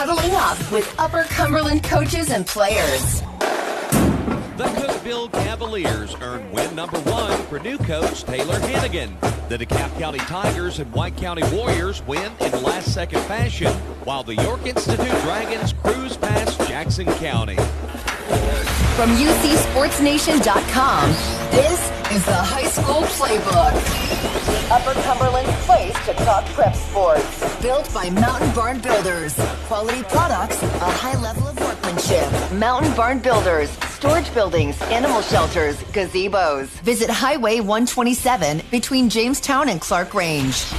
huddling up with Upper Cumberland coaches and players. The Cookeville Cavaliers earned win number one for new coach Taylor Hennigan. The DeKalb County Tigers and White County Warriors win in last second fashion, while the York Institute Dragons cruise past Jackson County. From UCSportsNation.com, this is the High School Playbook. The Upper Cumberland's place to talk prep sports. Built by Mountain Barn Builders. Quality products, a high level of workmanship. Mountain Barn Builders. Storage buildings, animal shelters, gazebos. Visit Highway 127 between Jamestown and Clarkrange.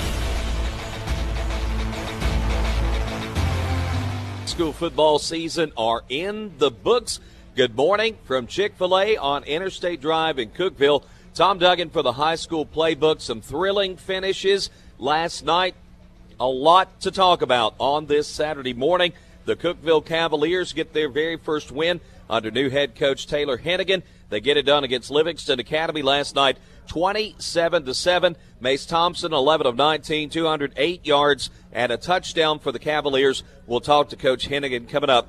School football season are in the books. Good morning from Chick fil A on Interstate Drive in Cookeville. Tom Duggan for the high school playbook. Some thrilling finishes last night. A lot to talk about on this Saturday morning. The Cookeville Cavaliers get their very first win under new head coach Taylor Hennigan. They get it done against Livingston Academy last night, 27 to 7. Mace Thompson, 11 of 19, 208 yards and a touchdown for the Cavaliers. We'll talk to Coach Hennigan coming up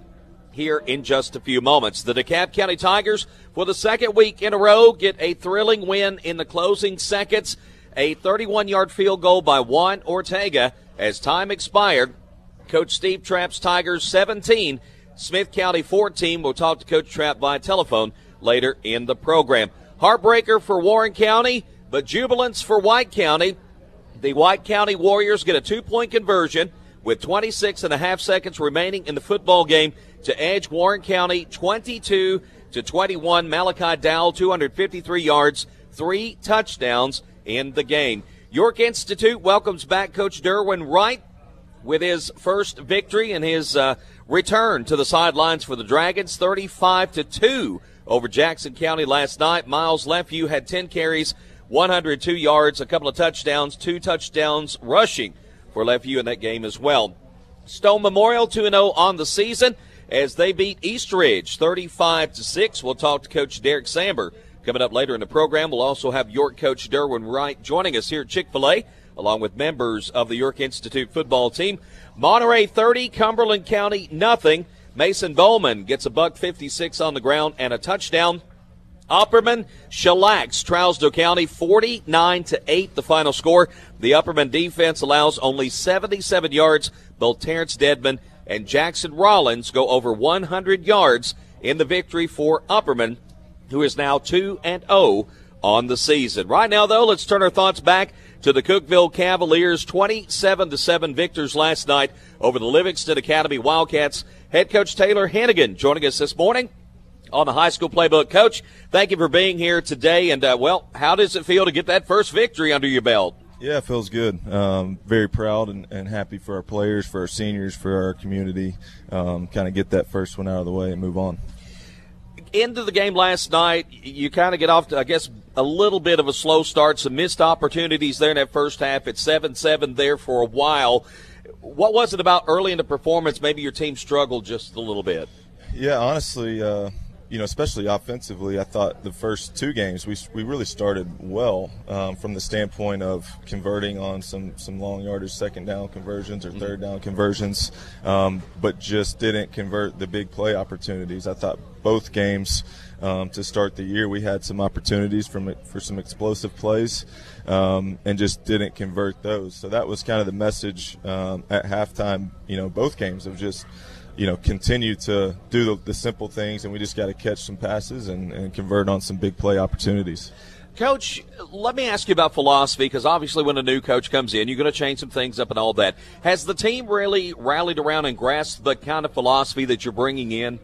here in just a few moments. The DeKalb County Tigers, for the second week in a row, get a thrilling win in the closing seconds. A 31 yard field goal by Juan Ortega as time expired. Coach Steve Trapp's Tigers 17, Smith County 14. We'll talk to Coach Trapp via telephone later in the program. Heartbreaker for Warren County, but jubilance for White County. The White County Warriors get a two point conversion with 26 and a half seconds remaining in the football game to edge Warren County 22 to 21. Malachi Dowell 253 yards, three touchdowns in the game. York Institute welcomes back Coach Derwin Wright with his first victory and his uh, return to the sidelines for the Dragons, 35 to 2 over Jackson County last night. Miles Lefew had 10 carries, 102 yards, a couple of touchdowns, two touchdowns rushing for Lefew in that game as well. Stone Memorial 2 0 on the season as they beat East Ridge 35 to 6. We'll talk to Coach Derek Samber coming up later in the program. We'll also have York coach Derwin Wright joining us here at Chick fil A, along with members of the York Institute football team. Monterey 30, Cumberland County nothing. Mason Bowman gets a buck 56 on the ground and a touchdown. Upperman shellacks Trousdale County 49 to 8 the final score. The Upperman defense allows only 77 yards. Both Terrence Deadman and Jackson Rollins go over 100 yards in the victory for Upperman, who is now 2 and 0 on the season. Right now though, let's turn our thoughts back to the Cookeville Cavaliers 27 to 7 victors last night over the Livingston Academy Wildcats. Head coach Taylor Hennigan joining us this morning on the high school playbook. Coach, thank you for being here today. And, uh, well, how does it feel to get that first victory under your belt? Yeah, it feels good. Um, very proud and, and, happy for our players, for our seniors, for our community. Um, kind of get that first one out of the way and move on. Into the game last night, you kind of get off to, I guess, a little bit of a slow start, some missed opportunities there in that first half. It's 7 7 there for a while. What was it about early in the performance? Maybe your team struggled just a little bit. Yeah, honestly, uh, you know, especially offensively, I thought the first two games we, we really started well um, from the standpoint of converting on some, some long yardage second down conversions or third down conversions, um, but just didn't convert the big play opportunities. I thought both games um, to start the year we had some opportunities from for some explosive plays um, and just didn't convert those. So that was kind of the message um, at halftime. You know, both games of just you know, continue to do the, the simple things, and we just got to catch some passes and, and convert on some big play opportunities. Coach, let me ask you about philosophy because obviously, when a new coach comes in, you're going to change some things up and all that. Has the team really rallied around and grasped the kind of philosophy that you're bringing in?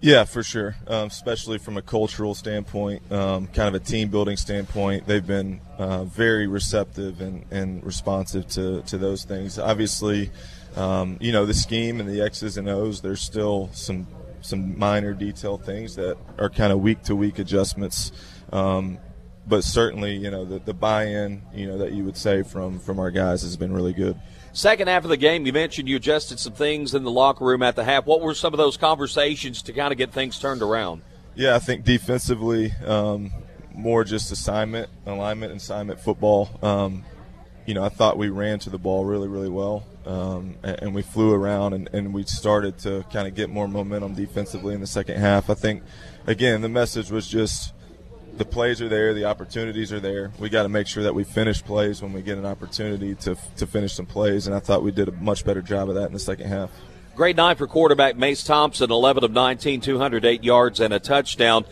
Yeah, for sure. Um, especially from a cultural standpoint, um, kind of a team building standpoint, they've been uh, very receptive and, and responsive to, to those things. Obviously, um, you know, the scheme and the X's and O's, there's still some some minor detail things that are kind of week to week adjustments. Um, but certainly, you know, the, the buy-in, you know, that you would say from from our guys has been really good. Second half of the game, you mentioned you adjusted some things in the locker room at the half. What were some of those conversations to kind of get things turned around? Yeah, I think defensively, um, more just assignment, alignment, assignment football. Um, you know, I thought we ran to the ball really, really well. Um, and, and, we flew around and, and we started to kind of get more momentum defensively in the second half. I think, again, the message was just the plays are there, the opportunities are there. We got to make sure that we finish plays when we get an opportunity to, to finish some plays, and I thought we did a much better job of that in the second half. Great night for quarterback Mace Thompson, 11 of 19, 208 yards and a touchdown.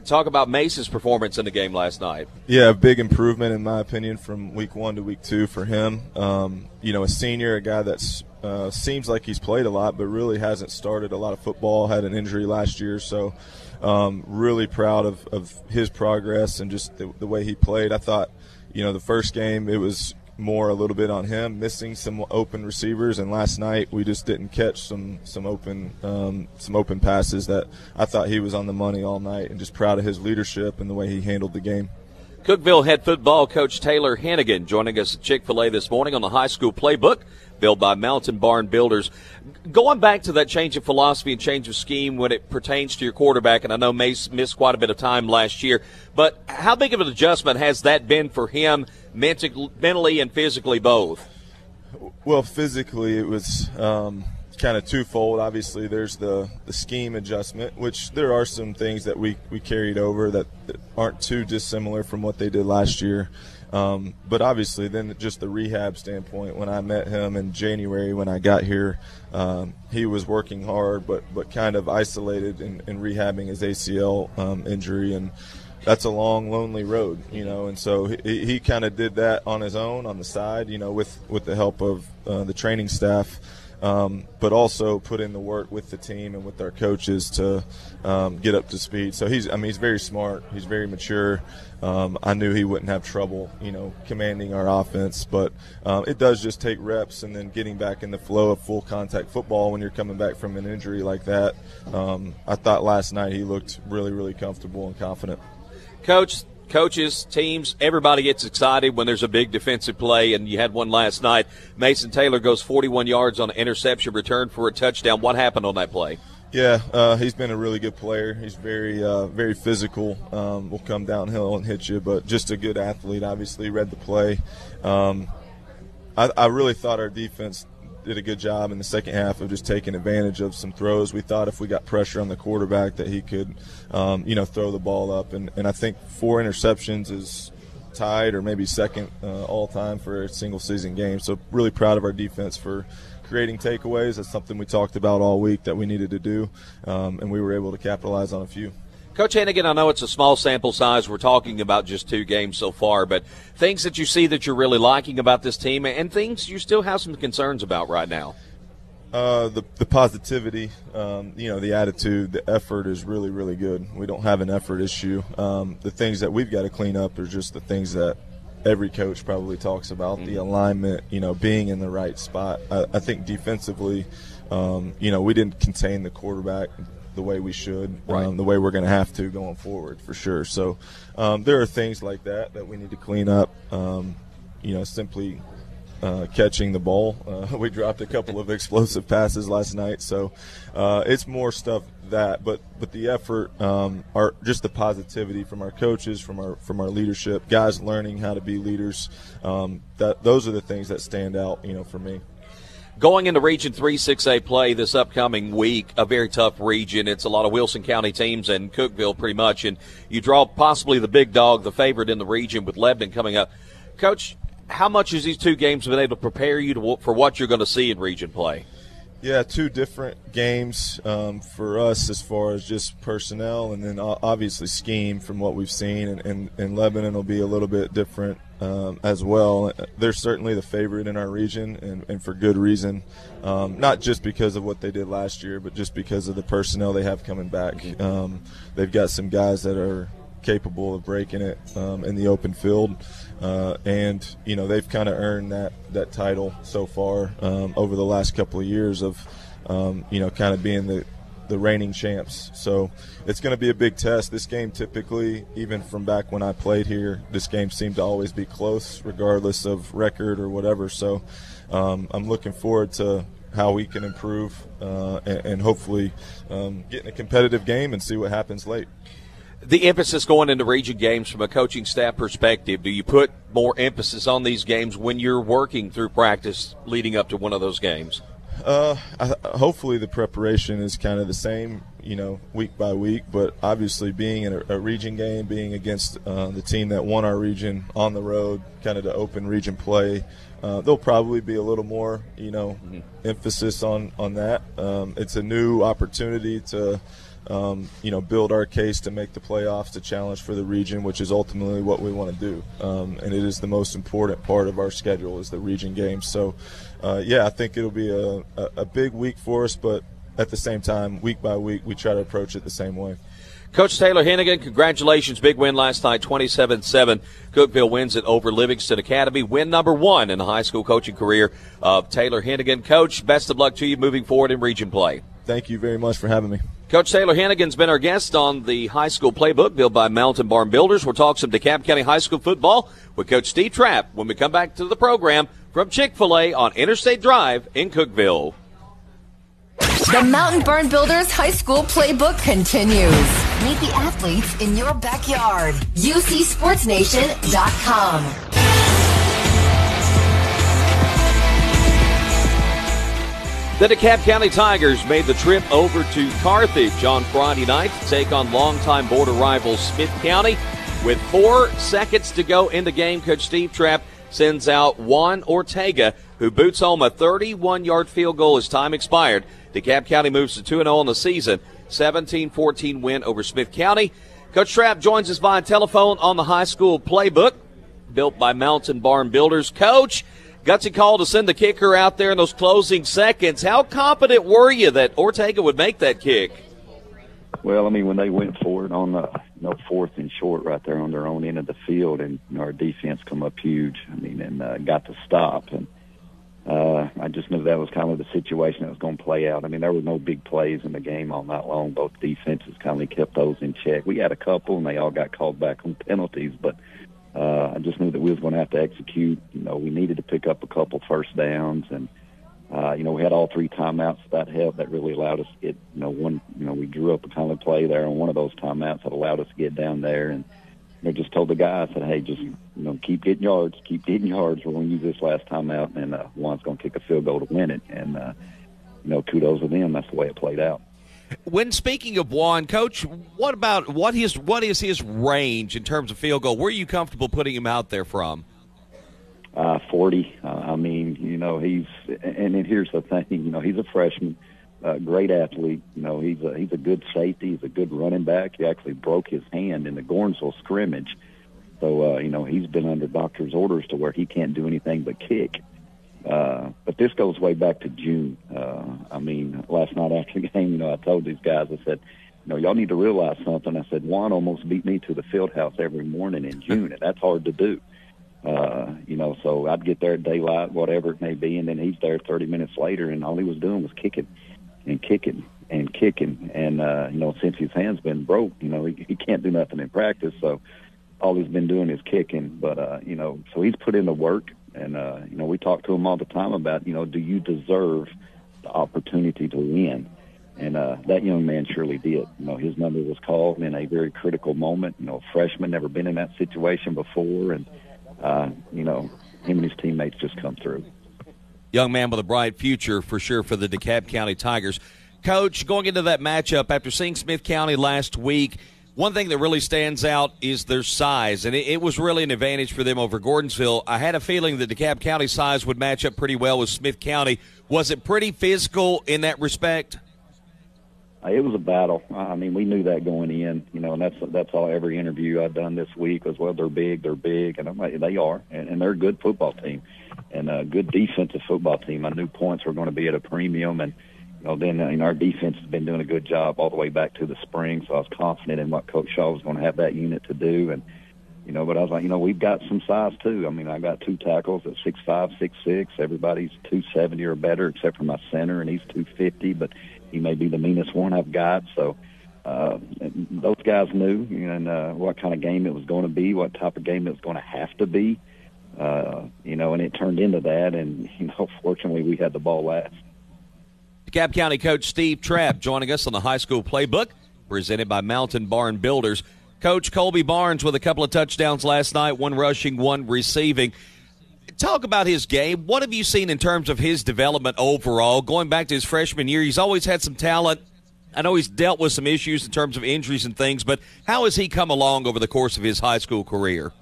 Talk about Mace's performance in the game last night. Yeah, big improvement in my opinion from week one to week two for him. Um, you know, a senior, a guy that uh, seems like he's played a lot, but really hasn't started a lot of football. Had an injury last year, so um, really proud of, of his progress and just the, the way he played. I thought, you know, the first game it was more a little bit on him, missing some open receivers. And last night we just didn't catch some some open um, some open passes that I thought he was on the money all night. And just proud of his leadership and the way he handled the game. Cookeville head football coach Taylor Hennigan joining us at Chick Fil A this morning on the high school playbook built by Mountain Barn Builders. Going back to that change of philosophy and change of scheme when it pertains to your quarterback, and I know Mace missed quite a bit of time last year, but how big of an adjustment has that been for him mentally and physically both? Well, physically, it was um, kind of twofold. Obviously, there's the, the scheme adjustment, which there are some things that we, we carried over that, that aren't too dissimilar from what they did last year. Um, but obviously, then just the rehab standpoint, when I met him in January when I got here, um, he was working hard, but but kind of isolated in, in rehabbing his ACL um, injury, and that's a long, lonely road, you know. And so he, he kind of did that on his own, on the side, you know, with with the help of uh, the training staff um, but also put in the work with the team and with our coaches to um, get up to speed. So he's, I mean, he's very smart. He's very mature. Um, I knew he wouldn't have trouble, you know, commanding our offense, but um, it does just take reps and then getting back in the flow of full contact football when you're coming back from an injury like that. Um, I thought last night he looked really, really comfortable and confident. Coach, coaches, teams, everybody gets excited when there's a big defensive play, and you had one last night. Mason Taylor goes 41 yards on an interception return for a touchdown. What happened on that play? Yeah, uh, he's been a really good player. He's very, uh, very physical. Um, will come downhill and hit you, but just a good athlete. Obviously, read the play. Um, I, I really thought our defense did a good job in the second half of just taking advantage of some throws. We thought if we got pressure on the quarterback that he could, um, you know, throw the ball up. And, and I think four interceptions is tied or maybe second uh, all time for a single season game. So really proud of our defense for creating takeaways. That's something we talked about all week that we needed to do, um, and we were able to capitalize on a few. Coach Hennigan, I know it's a small sample size. We're talking about just two games so far, but things that you see that you're really liking about this team and things you still have some concerns about right now. Uh, the the positivity, um, you know, the attitude, the effort is really really good. We don't have an effort issue. Um, the things that we've got to clean up are just the things that every coach probably talks about: mm-hmm. the alignment, you know, being in the right spot. I, I think defensively, um, you know, we didn't contain the quarterback the way we should, right. um, the way we're going to have to going forward for sure. So um, there are things like that that we need to clean up. Um, you know, simply uh, catching the ball. Uh, we dropped a couple of explosive passes last night, so uh, it's more stuff that. But but the effort, um, are just the positivity from our coaches, from our from our leadership, guys learning how to be leaders. Um, that those are the things that stand out, you know, for me. Going into Region 3 6A play this upcoming week, a very tough region. It's a lot of Wilson County teams and Cookeville pretty much. And you draw possibly the big dog, the favorite in the region with Lebanon coming up. Coach, how much has these two games been able to prepare you to, for what you're going to see in region play? Yeah, two different games um, for us as far as just personnel, and then obviously scheme from what we've seen. And, and, and Lebanon will be a little bit different um, as well. They're certainly the favorite in our region, and, and for good reason. Um, not just because of what they did last year, but just because of the personnel they have coming back. Um, they've got some guys that are capable of breaking it um, in the open field. Uh, and you know they've kind of earned that that title so far um, over the last couple of years of um, you know kind of being the the reigning champs. So it's going to be a big test. This game typically, even from back when I played here, this game seemed to always be close, regardless of record or whatever. So um, I'm looking forward to how we can improve uh, and, and, hopefully um, get in a competitive game and see what happens late The emphasis going into region games from a coaching staff perspective, do you put more emphasis on these games when you're working through practice leading up to one of those games? Uh, I, hopefully the preparation is kind of the same, you know, week by week. But obviously, being in a, a region game, being against uh, the team that won our region on the road, kind of to open region play, uh, there'll probably be a little more, you know, mm-hmm. emphasis on on that. Um, it's a new opportunity to um, you know, build our case to make the playoffs, to challenge for the region, which is ultimately what we want to do. Um, and it is the most important part of our schedule is the region games. So, uh, yeah, I think it'll be a, a, a big week for us, but at the same time, week by week, we try to approach it the same way. Coach Taylor Hennigan, congratulations. Big win last night, 27 7. Cookeville wins it over Livingston Academy. Win number one in the high school coaching career of Taylor Hennigan. Coach, best of luck to you moving forward in region play. Thank you very much for having me. Coach Taylor Hennigan's been our guest on the high school playbook built by Mountain Barn Builders. We'll talk some DeKalb County High School football with Coach Steve Trapp when we come back to the program from Chick fil A on Interstate Drive in Cookeville. The Mountain Barn Builders High School playbook continues. Meet the athletes in your backyard. UCSportsNation.com. The DeKalb County Tigers made the trip over to Carthage on Friday night to take on longtime border rival Smith County. With four seconds to go in the game, Coach Steve Trapp sends out Juan Ortega, who boots home a 31 yard field goal as time expired. DeKalb County moves to 2 0 in the season. 17 14 win over Smith County. Coach Trapp joins us via telephone on the high school playbook built by Mountain Barn Builders. Coach, Gutsy call to send the kicker out there in those closing seconds. How confident were you that Ortega would make that kick? Well, I mean, when they went for it on the you know, fourth and short right there on their own end of the field, and you know, our defense come up huge. I mean, and uh, got to stop, and uh, I just knew that was kind of the situation that was going to play out. I mean, there were no big plays in the game all night long. Both defenses kind of kept those in check. We had a couple, and they all got called back on penalties, but uh, I just knew that we was going to have to execute. You know, we needed to pick up a couple first downs, and uh, you know, we had all three timeouts. That helped. That really allowed us to get, you know, one. You know, we drew up a kind of play there on one of those timeouts that allowed us to get down there, and they just told the guys that, hey, just you know, keep getting yards, keep getting yards. We're going to use this last timeout, and uh, Juan's going to kick a field goal to win it. And uh, you know, kudos to them. That's the way it played out. When speaking of Juan, Coach, what about what his what is his range in terms of field goal? Where are you comfortable putting him out there from? Uh, Forty. Uh, I mean, you know, he's and then here's the thing. You know, he's a freshman, uh, great athlete. You know, he's a he's a good safety. He's a good running back. He actually broke his hand in the Gordonsville scrimmage. So uh, you know, he's been under doctor's orders to where he can't do anything but kick. Uh, but this goes way back to June. Uh, I mean, last night after the game, you know, I told these guys, I said, you know, y'all need to realize something. I said, Juan almost beat me to the field house every morning in June, and that's hard to do. Uh, you know, so I'd get there at daylight, whatever it may be, and then he's there 30 minutes later, and all he was doing was kicking and kicking and kicking. And, uh, you know, since his hand's been broke, you know, he, he can't do nothing in practice, so all he's been doing is kicking. But, uh, you know, so he's put in the work and, uh, you know, we talk to him all the time about, you know, do you deserve the opportunity to win? And uh, that young man surely did. You know, his number was called in a very critical moment. You know, freshman, never been in that situation before. And, uh, you know, him and his teammates just come through. Young man with a bright future for sure for the DeKalb County Tigers. Coach, going into that matchup after seeing Smith County last week, one thing that really stands out is their size, and it, it, was really an advantage for them over Gordonsville. I had a feeling that DeKalb County size would match up pretty well with Smith County. Was it pretty physical in that respect? Uh, it was a battle. I mean, we knew that going in, you know, and that's that's all. Every interview I've done this week was, well, they're big, they're big, and I'm like, they are, and, and they're a good football team, and a good defensive football team. I knew points were going to be at a premium, and you know, then you know, our defense has been doing a good job all the way back to the spring. So I was confident in what Coach Shaw was going to have that unit to do. And, you know, but I was like, you know, we've got some size too. I mean, I got two tackles at six five, six six. Everybody's two seventy or better, except for my center, and he's two fifty. But he may be the meanest one I've got. So uh, those guys knew and uh, what kind of game it was going to be, what type of game it was going to have to be. Uh, you know, and it turned into that. And you know, fortunately, we had the ball last. DeKalb County coach Steve Trapp joining us on the high school playbook presented by Mountain Barn Builders. Coach Colby Barnes with a couple of touchdowns last night, one rushing, one receiving. Talk about his game. What have you seen in terms of his development overall? Going back to his freshman year, he's always had some talent. I know he's dealt with some issues in terms of injuries and things, but how has he come along over the course of his high school career?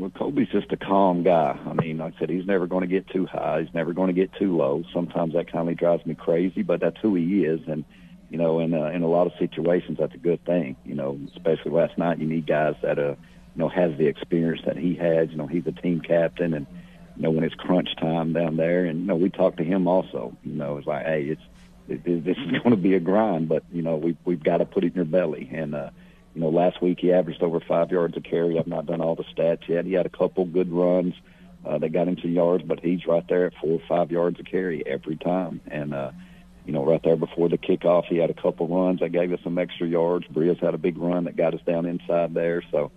Well, Colby's just a calm guy. I mean, like I said, he's never going to get too high. He's never going to get too low. Sometimes that kind of drives me crazy, but that's who he is. And you know, in uh, in a lot of situations, that's a good thing. You know, especially last night, you need guys that uh, you know, has the experience that he has. You know, he's a team captain, and you know, when it's crunch time down there, and you know, we talked to him also. You know, it's like, hey, it's it, it, this is going to be a grind, but you know, we we've got to put it in your belly, and uh, you know, last week he averaged over five yards a carry. I've not done all the stats yet. He had a couple good runs uh, that got him some yards, but he's right there at four or five yards a carry every time. And, uh, you know, right there before the kickoff, he had a couple runs that gave us some extra yards. Bria's had a big run that got us down inside there. So,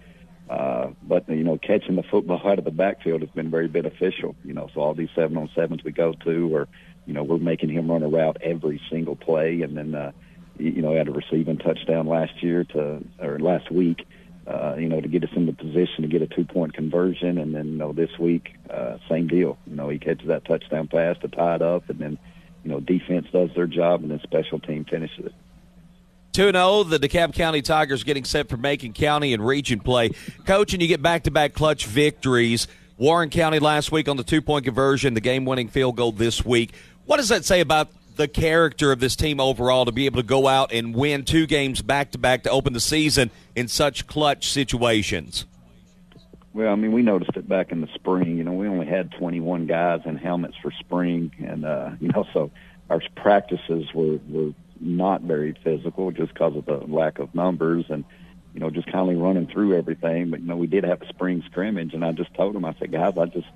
uh, but, you know, catching the football out of the backfield has been very beneficial. You know, so all these seven on sevens we go to, or, you know, we're making him run a route every single play. And then, uh, you know, had a receiving touchdown last year to or last week, uh, you know, to get us in the position to get a two point conversion, and then you know this week, uh, same deal. You know, he catches that touchdown pass to tie it up, and then you know defense does their job, and then special team finishes it. 2 0, the DeKalb County Tigers getting set for Macon County and region play. Coach, and you get back to back clutch victories. Warren County last week on the two point conversion, the game winning field goal this week. What does that say about the character of this team overall to be able to go out and win two games back to back to open the season in such clutch situations? Well, I mean, we noticed it back in the spring. You know, we only had 21 guys in helmets for spring, and uh, you know, so our practices were were not very physical just because of the lack of numbers and you know just kind of running through everything. But you know, we did have a spring scrimmage, and I just told them, I said, guys, I just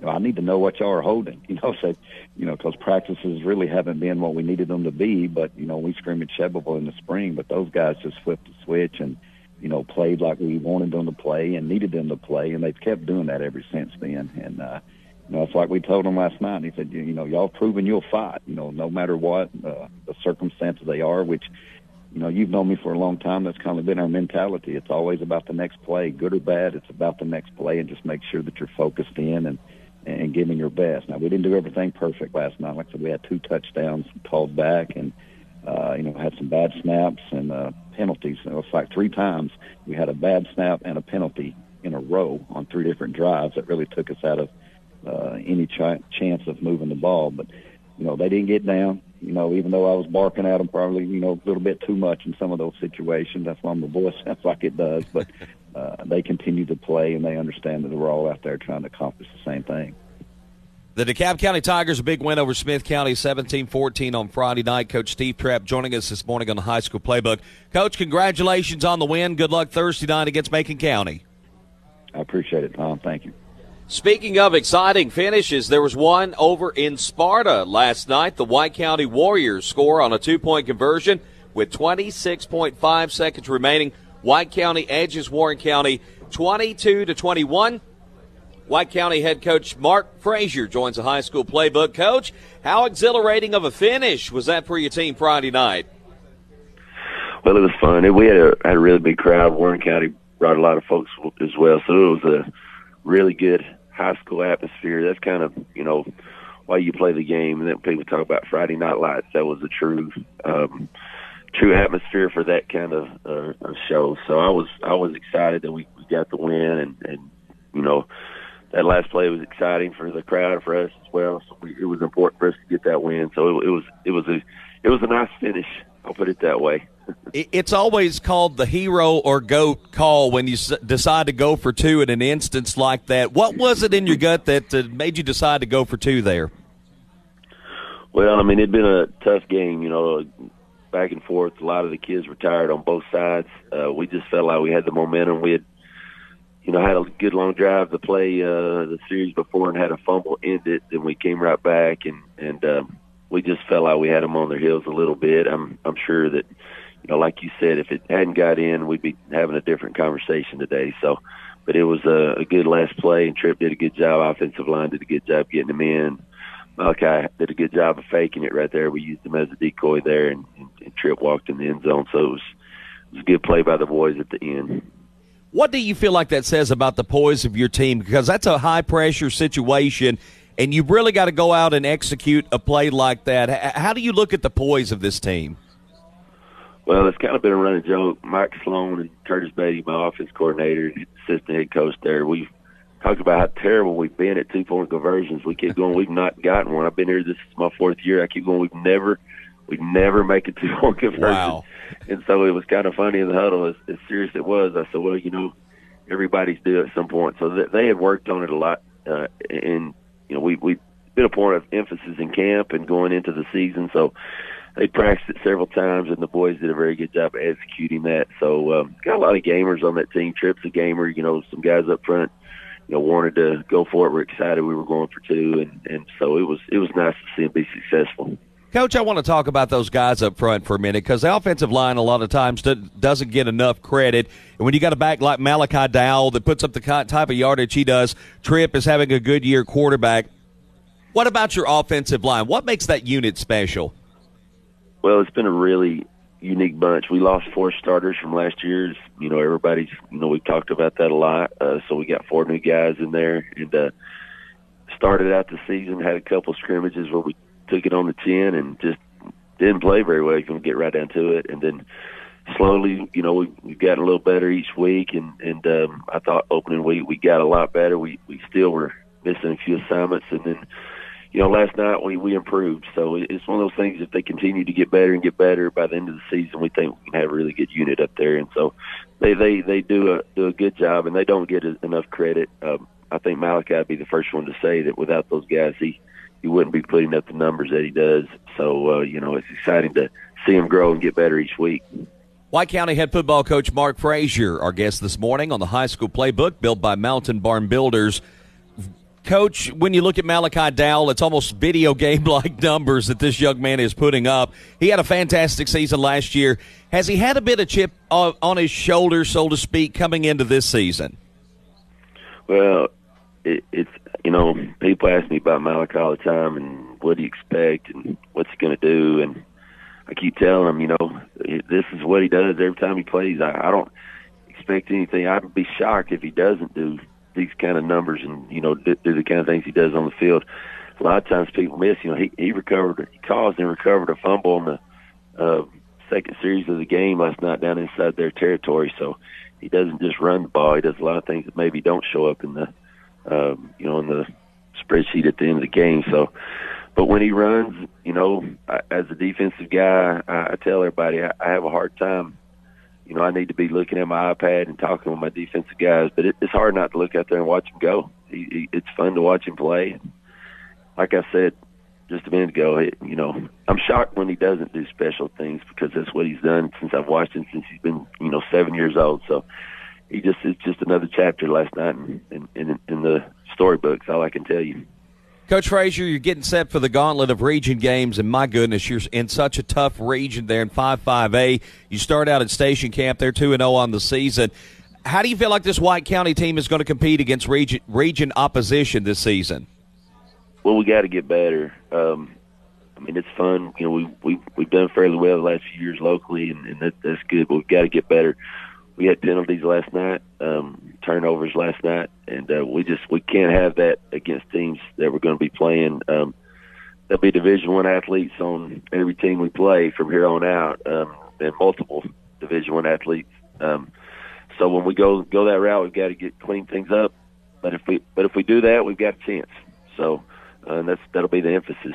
you know, I need to know what y'all are holding, you know, so, you know, because practices really haven't been what we needed them to be. But, you know, we scrimmaged Shelbyville in the spring, but those guys just flipped the switch and, you know, played like we wanted them to play and needed them to play. And they've kept doing that ever since then. And, uh, you know, it's like we told them last night. He said, you, you know, y'all proven you'll fight, you know, no matter what uh, the circumstances they are, which, you know, you've known me for a long time. That's kind of been our mentality. It's always about the next play, good or bad. It's about the next play and just make sure that you're focused in and, and giving your best. Now we didn't do everything perfect last night. Like I said, we had two touchdowns called back, and uh, you know had some bad snaps and uh, penalties. It was like three times we had a bad snap and a penalty in a row on three different drives that really took us out of uh, any ch- chance of moving the ball. But you know they didn't get down. You know, even though I was barking at them probably, you know, a little bit too much in some of those situations. That's why my voice sounds like it does. But uh, they continue to play and they understand that we're all out there trying to accomplish the same thing. The DeKalb County Tigers, a big win over Smith County, 17-14 on Friday night. Coach Steve Trapp joining us this morning on the high school playbook. Coach, congratulations on the win. Good luck Thursday night against Macon County. I appreciate it, Tom. Thank you. Speaking of exciting finishes, there was one over in Sparta last night. The White County Warriors score on a two-point conversion with 26.5 seconds remaining. White County edges Warren County 22 to 21. White County head coach Mark Frazier joins the high school playbook. Coach, how exhilarating of a finish was that for your team Friday night? Well, it was fun. We had a, had a really big crowd. Warren County brought a lot of folks as well, so it was a really good high school atmosphere. That's kind of you know why you play the game. And then people talk about Friday Night Lights. That was the true. Um, true atmosphere for that kind of uh, show. So I was I was excited that we, we got the win, and and you know that last play was exciting for the crowd for us as well. So we, it was important for us to get that win. So it, it was it was a it was a nice finish. I'll put it that way. it's always called the hero or goat call when you decide to go for two in an instance like that. What was it in your gut that made you decide to go for two there? Well, I mean, it'd been a tough game. You know, back and forth. A lot of the kids retired on both sides. Uh, we just felt like we had the momentum. We had, you know, had a good long drive to play uh, the series before and had a fumble end it. Then we came right back and and um, we just felt like we had them on their heels a little bit. I'm I'm sure that, you know, like you said, if it hadn't got in, we'd be having a different conversation today. So, but it was a, a good last play, and Tripp did a good job. Offensive line did a good job getting them in. Malachi did a good job of faking it right there. We used him as a decoy there, and, and, and Tripp walked in the end zone. So it was was a good play by the boys at the end. What do you feel like that says about the poise of your team? Because that's a high pressure situation, and you really got to go out and execute a play like that. How do you look at the poise of this team? Well, it's kind of been a running joke. Mike Sloan and Curtis Beatty, my offense coordinator assistant head coach there, we've talked about how terrible we've been at two point conversions. We keep going. We've not gotten one. I've been here. This is my fourth year. I keep going. We've never, we never make a two point conversion. Wow. And so it was kind of funny in the huddle as, as serious it was. I said, well, you know, everybody's due at some point. So th- they had worked on it a lot, uh, and you know, we we been a point of emphasis in camp and going into the season. So they practiced it several times, and the boys did a very good job executing that. So um, got a lot of gamers on that team. Tripp's a gamer. You know, some guys up front, you know, wanted to go for it. We're excited. We were going for two, and and so it was it was nice to see them be successful. Coach, I want to talk about those guys up front for a minute because the offensive line a lot of times doesn't get enough credit. And when you got a back like Malachi Dowell that puts up the type of yardage he does, Tripp is having a good year quarterback. What about your offensive line? What makes that unit special? Well, it's been a really unique bunch. We lost four starters from last year's. You know, everybody's. You know, we've talked about that a lot. Uh, so we got four new guys in there, and uh, started out the season had a couple scrimmages where we took it on the chin and just didn't play very well. You can get right down to it, and then slowly, you know, we we got a little better each week, and and um, I thought opening week we got a lot better. We we still were missing a few assignments, and then you know, last night we we improved. So it's one of those things. If they continue to get better and get better by the end of the season, we think we can have a really good unit up there. And so they they they do a do a good job, and they don't get enough credit. Um, I think Malachi would be the first one to say that without those guys, he he wouldn't be putting up the numbers that he does. So uh, you know, it's exciting to see him grow and get better each week. White County head football coach Mark Frazier, our guest this morning on the high school playbook built by Mountain Barn Builders. Coach, when you look at Malachi Dowell, it's almost video game like numbers that this young man is putting up. He had a fantastic season last year. Has he had a bit of chip on his shoulder, so to speak, coming into this season? Well, it, it's you know people ask me about Malachi all the time and what do you expect and what's he going to do, and I keep telling them, you know, this is what he does every time he plays. I, I don't expect anything. I'd be shocked if he doesn't do these kind of numbers and you know do, do the kind of things he does on the field. A lot of times people miss. You know, he he recovered, he caused and recovered a fumble in the uh, second series of the game last night down inside their territory. So he doesn't just run the ball; he does a lot of things that maybe don't show up in the um, you know in the spreadsheet at the end of the game. So. But when he runs, you know, I, as a defensive guy, I, I tell everybody I, I have a hard time you know, I need to be looking at my iPad and talking with my defensive guys. But it, it's hard not to look out there and watch him go. He, he, it's fun to watch him play. Like I said just a minute ago, it, you know, I'm shocked when he doesn't do special things because that's what he's done since I've watched him since he's been, you know, seven years old. So he just it's just another chapter last night in in, in, in the storybooks. All I can tell you. Coach Frazier, you're getting set for the gauntlet of region games, and my goodness, you're in such a tough region there in 5-5A. You start out at Station Camp, they're 2-0 on the season. How do you feel like this White County team is going to compete against region, region opposition this season? Well, we got to get better. Um, I mean, it's fun. You know, we we we've done fairly well the last few years locally, and, and that, that's good. But we've got to get better we had penalties last night, um, turnovers last night, and uh, we just we can't have that against teams that we're going to be playing. Um, there'll be Division One athletes on every team we play from here on out, um, and multiple Division One athletes. Um, so when we go go that route, we've got to get clean things up. But if we but if we do that, we've got a chance. So uh, that's that'll be the emphasis.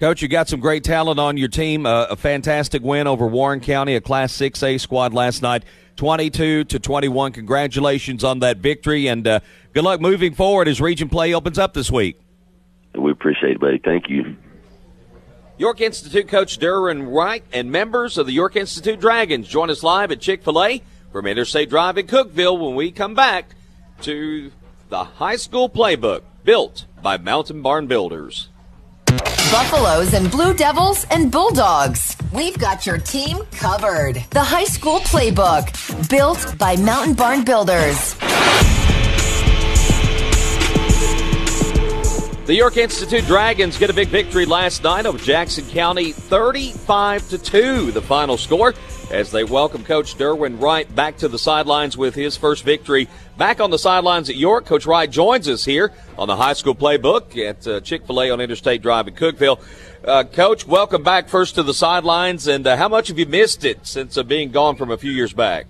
Coach, you got some great talent on your team. Uh, a fantastic win over Warren County, a Class 6A squad last night, 22 to 21. Congratulations on that victory, and uh, good luck moving forward as region play opens up this week. We appreciate it, buddy. Thank you. York Institute coach Derwin Wright and members of the York Institute Dragons join us live at Chick fil A from Interstate Drive in Cookeville when we come back to the high school playbook built by Mountain Barn Builders. Buffaloes and Blue Devils and Bulldogs. We've got your team covered. The high school playbook, built by Mountain Barn Builders. The York Institute Dragons get a big victory last night over Jackson County, 35 to 2, the final score. As they welcome Coach Derwin Wright back to the sidelines with his first victory back on the sidelines at York. Coach Wright joins us here on the high school playbook at uh, Chick fil A on Interstate Drive in Cookeville. Uh, Coach, welcome back first to the sidelines, and uh, how much have you missed it since uh, being gone from a few years back?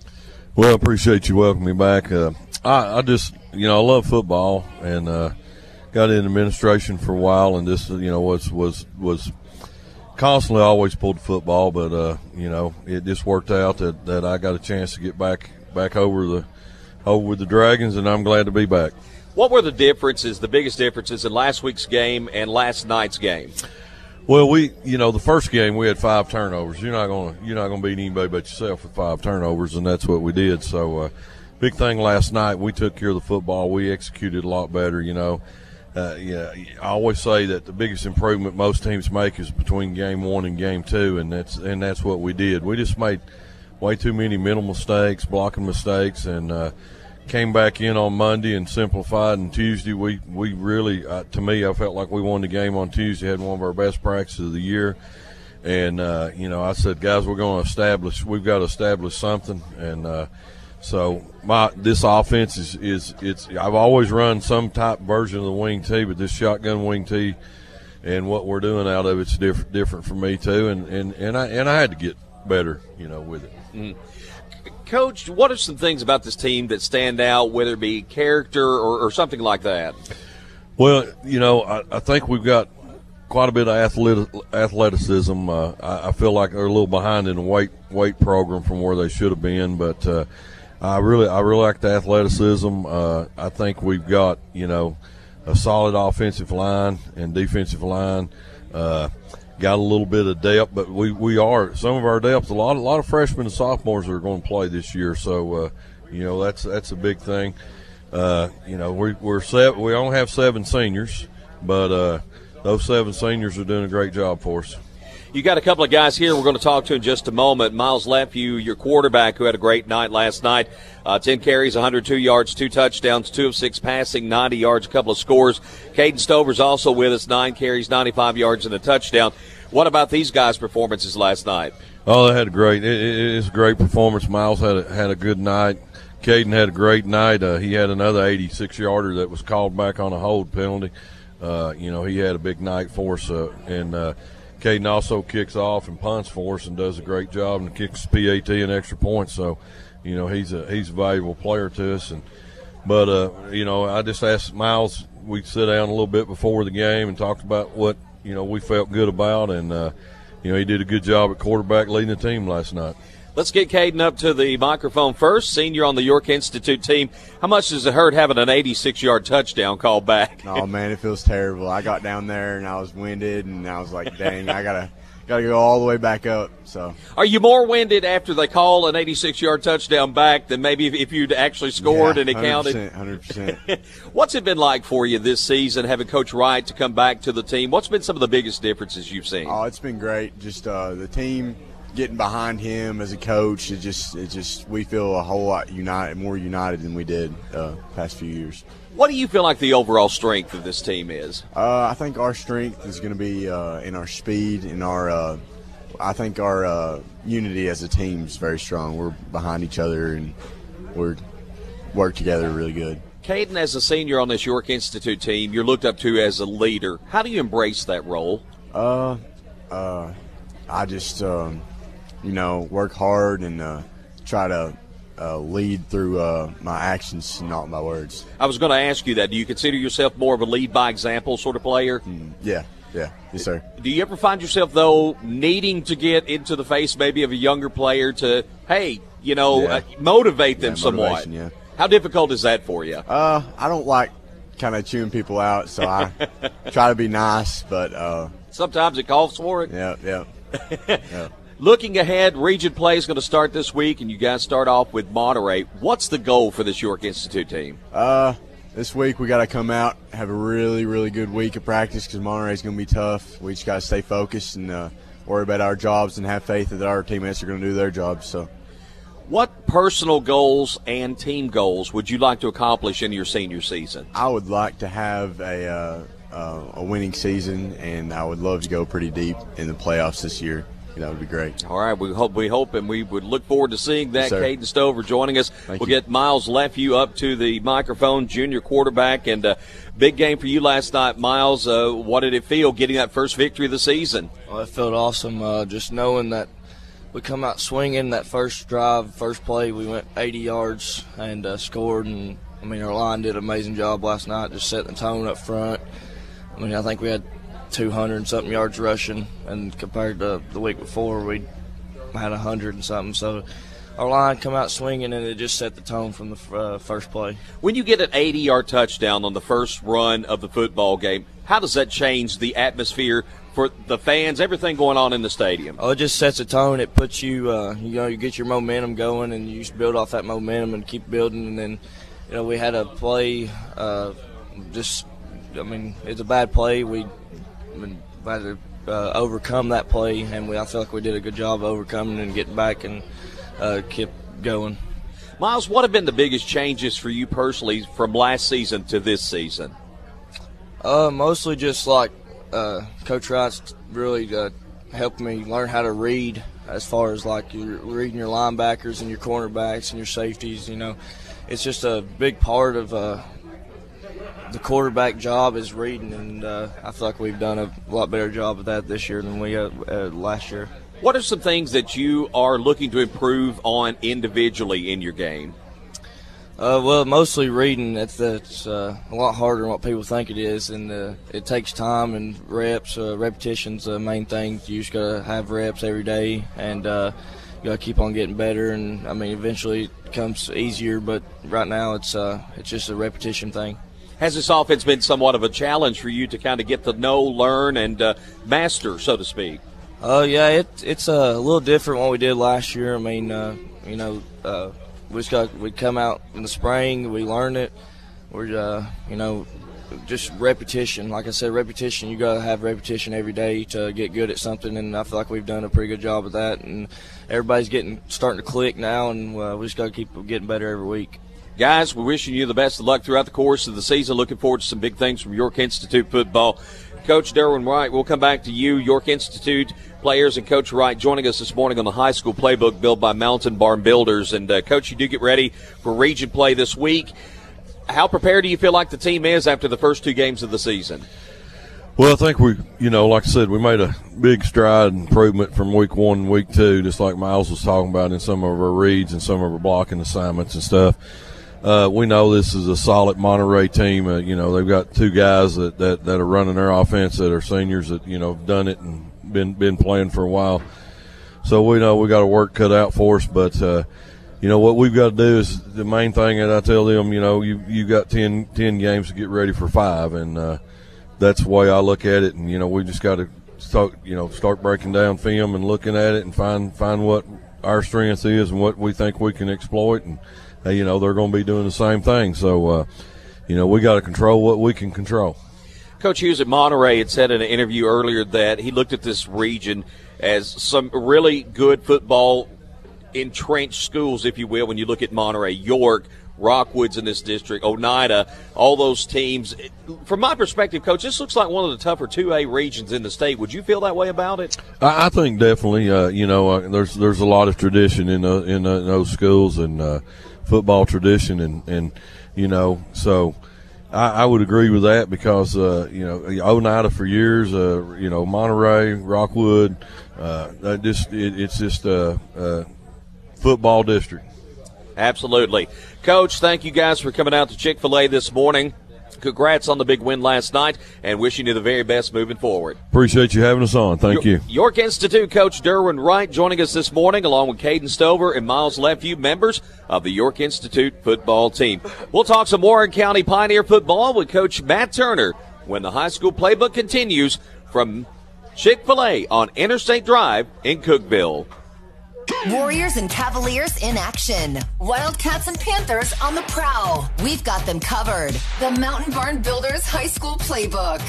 Well, I appreciate you welcoming me back. Uh, I, I, just, you know, I love football and uh, got in administration for a while, and this, you know, was was was constantly always pulled football, but uh, you know, it just worked out that, that I got a chance to get back back over the over with the Dragons, and I'm glad to be back. What were the differences, the biggest differences in last week's game and last night's game? Well, we, you know, the first game we had five turnovers. You're not gonna, you're not gonna beat anybody but yourself with five turnovers, and that's what we did. So, uh, big thing last night, we took care of the football. We executed a lot better. You know, uh, yeah, I always say that the biggest improvement most teams make is between game one and game two, and that's and that's what we did. We just made way too many mental mistakes, blocking mistakes, and uh, came back in on Monday and simplified. And Tuesday, we we really, uh, to me, I felt like we won the game on Tuesday. Had one of our best practices of the year, and uh, you know, I said, guys, we're going to establish. We've got to establish something, and uh, so my this offense is is it's I've always run some type version of the wing tee, but this shotgun wing tee and what we're doing out of it's different different for me too, and and and I and I had to get better, you know, with it. Mm. Coach, what are some things about this team that stand out, whether it be character or, or something like that? Well, you know, I, I, think we've got quite a bit of athletic, athleticism. Uh, I, I, feel like they're a little behind in the weight weight program from where they should have been, but uh, I really, I really like the athleticism. Uh, I think we've got, you know, a solid offensive line and defensive line. Uh, got a little bit of depth, but we, we are some of our depth. A lot, a lot of freshmen and sophomores are going to play this year, so uh, you know that's that's a big thing. Uh, you know, we, we're set. We only have seven seniors, but uh, those seven seniors are doing a great job for us. You got a couple of guys here we're going to talk to in just a moment. Miles Lefew, your quarterback, who had a great night last night. Uh, 10 carries, 102 yards, two touchdowns, two of six passing, 90 yards, a couple of scores. Caden Stover's also with us, nine carries, 95 yards, and a touchdown. What about these guys' performances last night? Oh, they had a great. It, it, it's a great performance. Miles had a, had a good night. Caden had a great night. Uh, he had another 86 yarder that was called back on a hold penalty. Uh, you know, he had a big night for us, uh, and uh, Caden also kicks off and punts for us and does a great job and kicks PAT and extra points. So, you know, he's a he's a valuable player to us. And but uh, you know, I just asked Miles. We sit down a little bit before the game and talked about what you know we felt good about, and uh, you know he did a good job at quarterback leading the team last night. Let's get Caden up to the microphone first. Senior on the York Institute team. How much does it hurt having an 86 yard touchdown called back? Oh, man, it feels terrible. I got down there and I was winded, and I was like, dang, I got to. Got to go all the way back up. So, are you more winded after they call an 86-yard touchdown back than maybe if, you'd actually scored yeah, and it 100%, counted? Hundred percent. What's it been like for you this season, having Coach Wright to come back to the team? What's been some of the biggest differences you've seen? Oh, it's been great. Just uh, the team getting behind him as a coach, it just it just we feel a whole lot united, more united than we did uh, past few years. What do you feel like the overall strength of this team is? Uh, I think our strength is going to be uh, in our speed, in our. Uh, I think our uh, unity as a team is very strong. We're behind each other and we're work together really good. Caden, as a senior on this York Institute team, you're looked up to as a leader. How do you embrace that role? Uh, uh, I just um, you know, work hard and uh, try to uh, lead through uh, my actions, not my words. I was going to ask you that. Do you consider yourself more of a lead by example sort of player? Mm, yeah, yeah, yes, sir. Do you ever find yourself though needing to get into the face maybe of a younger player to, hey, you know, yeah. uh, motivate them yeah, somewhat? Yeah. How difficult is that for you? Uh, I don't like kind of chewing people out, so I try to be nice, but uh, sometimes it calls for it. Yeah, yeah. yeah. Looking ahead, region play is going to start this week, and you guys start off with Monterey. What's the goal for this York Institute team? Uh, this week we got to come out, have a really, really good week of practice because Monterey is going to be tough. We just got to stay focused and uh, worry about our jobs and have faith that our teammates are going to do their jobs. So, what personal goals and team goals would you like to accomplish in your senior season? I would like to have a uh, uh, a winning season, and I would love to go pretty deep in the playoffs this year. That would be great. All right, we hope we hope and we would look forward to seeing that. Yes, sir. Caden Stover joining us. Thank we'll you. get Miles Lefew up to the microphone, junior quarterback, and uh, big game for you last night, Miles. Uh, what did it feel getting that first victory of the season? Well, it felt awesome. Uh, just knowing that we come out swinging that first drive, first play, we went 80 yards and uh, scored. And I mean, our line did an amazing job last night, just setting the tone up front. I mean, I think we had 200 and something yards rushing, and compared to the week before, we had 100 and something. So our line come out swinging, and it just set the tone from the uh, first play. When you get an 80 yard touchdown on the first run of the football game, how does that change the atmosphere for the fans, everything going on in the stadium? Oh, it just sets a tone. It puts you, uh, you know, you get your momentum going, and you just build off that momentum and keep building. And then, you know, we had a play, uh, just, I mean, it's a bad play. We, Mean, had to uh, overcome that play, and we, I feel like we did a good job of overcoming and getting back and uh, kept going. Miles, what have been the biggest changes for you personally from last season to this season? Uh, mostly just like uh, Coach Wright's really uh, helped me learn how to read as far as like you're reading your linebackers and your cornerbacks and your safeties. You know, it's just a big part of uh, the quarterback job is reading, and uh, I feel like we've done a lot better job of that this year than we uh, uh, last year. What are some things that you are looking to improve on individually in your game? Uh, well, mostly reading. It's, it's uh, a lot harder than what people think it is, and uh, it takes time and reps. Uh, repetition's the main thing. You just gotta have reps every day, and uh, you gotta keep on getting better. And I mean, eventually it comes easier, but right now it's uh, it's just a repetition thing. Has this offense been somewhat of a challenge for you to kind of get to know, learn, and uh, master, so to speak? Uh, yeah, it, it's a little different what we did last year. I mean, uh, you know, uh, we just got we come out in the spring, we learn it. We're uh, you know, just repetition. Like I said, repetition. You gotta have repetition every day to get good at something, and I feel like we've done a pretty good job of that. And everybody's getting starting to click now, and uh, we just gotta keep getting better every week. Guys, we're wishing you the best of luck throughout the course of the season. Looking forward to some big things from York Institute football. Coach Derwin Wright, we'll come back to you, York Institute players, and Coach Wright joining us this morning on the high school playbook built by Mountain Barn Builders. And, uh, Coach, you do get ready for region play this week. How prepared do you feel like the team is after the first two games of the season? Well, I think we, you know, like I said, we made a big stride improvement from week one and week two, just like Miles was talking about in some of our reads and some of our blocking assignments and stuff. Uh, we know this is a solid Monterey team. Uh, you know, they've got two guys that, that, that are running their offense that are seniors that, you know, have done it and been, been playing for a while. So we know we got a work cut out for us, but, uh, you know, what we've got to do is the main thing that I tell them, you know, you, you got 10, 10 games to get ready for five. And, uh, that's the way I look at it. And, you know, we just got to start, you know, start breaking down film and looking at it and find, find what our strength is and what we think we can exploit. And, you know, they're going to be doing the same thing. So, uh, you know, we got to control what we can control. Coach Hughes at Monterey had said in an interview earlier that he looked at this region as some really good football entrenched schools, if you will, when you look at Monterey, York, Rockwoods in this district, Oneida, all those teams. From my perspective, Coach, this looks like one of the tougher 2A regions in the state. Would you feel that way about it? I, I think definitely. Uh, you know, uh, there's there's a lot of tradition in uh, in, uh, in those schools and uh, football tradition, and and you know, so I, I would agree with that because uh, you know Oneida for years, uh, you know Monterey, Rockwood, uh, just it, it's just a, a football district. Absolutely. Coach, thank you guys for coming out to Chick fil A this morning. Congrats on the big win last night and wishing you the very best moving forward. Appreciate you having us on. Thank you. York Institute coach Derwin Wright joining us this morning along with Caden Stover and Miles Lefew, members of the York Institute football team. We'll talk some Warren County Pioneer football with Coach Matt Turner when the high school playbook continues from Chick fil A on Interstate Drive in Cookeville. Warriors and Cavaliers in action. Wildcats and Panthers on the prowl. We've got them covered. The Mountain Barn Builders High School Playbook.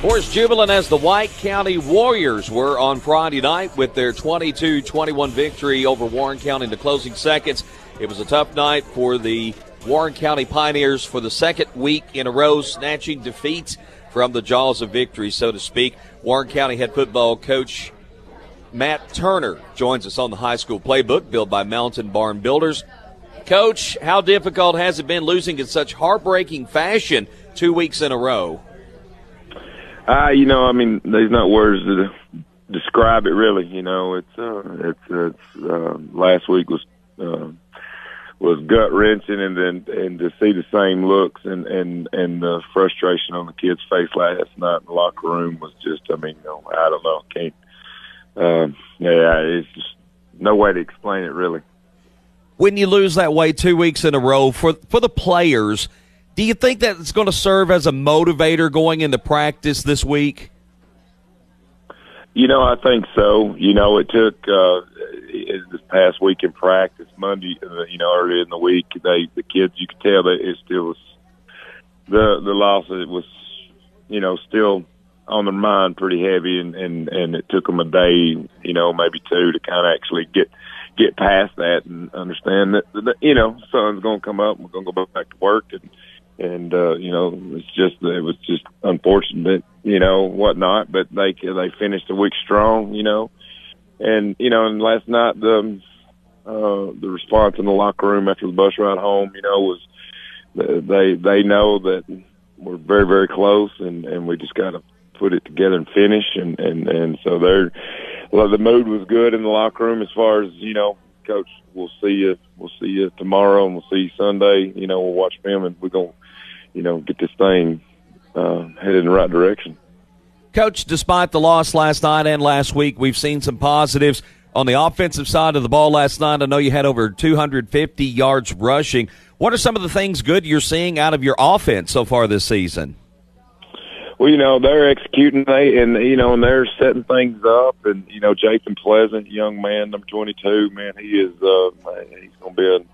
Forest jubilant as the White County Warriors were on Friday night with their 22 21 victory over Warren County in the closing seconds. It was a tough night for the Warren County Pioneers for the second week in a row, snatching defeat from the jaws of victory, so to speak. Warren County head football coach Matt Turner joins us on the high school playbook built by Mountain Barn Builders. Coach, how difficult has it been losing in such heartbreaking fashion two weeks in a row? Uh, you know, I mean, there's not words to describe it really. You know, it's uh, it's it's uh, last week was uh, was gut wrenching, and then and to see the same looks and and and the frustration on the kids' face last night in the locker room was just, I mean, you know, I don't know, can't. Uh, yeah, it's just no way to explain it really. When you lose that way two weeks in a row for for the players, do you think that it's going to serve as a motivator going into practice this week? You know, I think so. You know, it took uh, this past week in practice, Monday. Uh, you know, earlier in the week, they the kids you could tell that it still was the the loss. It was, you know, still on their mind pretty heavy, and and and it took them a day, you know, maybe two to kind of actually get get past that and understand that, that you know, sun's going to come up. We're going to go back to work and and uh, you know it's just it was just unfortunate, you know whatnot. But they they finished the week strong, you know, and you know, and last night the uh, the response in the locker room after the bus ride home, you know, was they they know that we're very very close, and and we just got to put it together and finish, and and and so they're well, the mood was good in the locker room as far as you know coach, we'll see you. We'll see you tomorrow, and we'll see you Sunday. You know, we'll watch film, and we're gonna you know, get this thing uh, headed in the right direction. Coach, despite the loss last night and last week, we've seen some positives on the offensive side of the ball last night. I know you had over 250 yards rushing. What are some of the things good you're seeing out of your offense so far this season? Well, you know they're executing, they and you know, and they're setting things up, and you know, Jason Pleasant, young man, number 22, man, he is, uh, he's going to be an,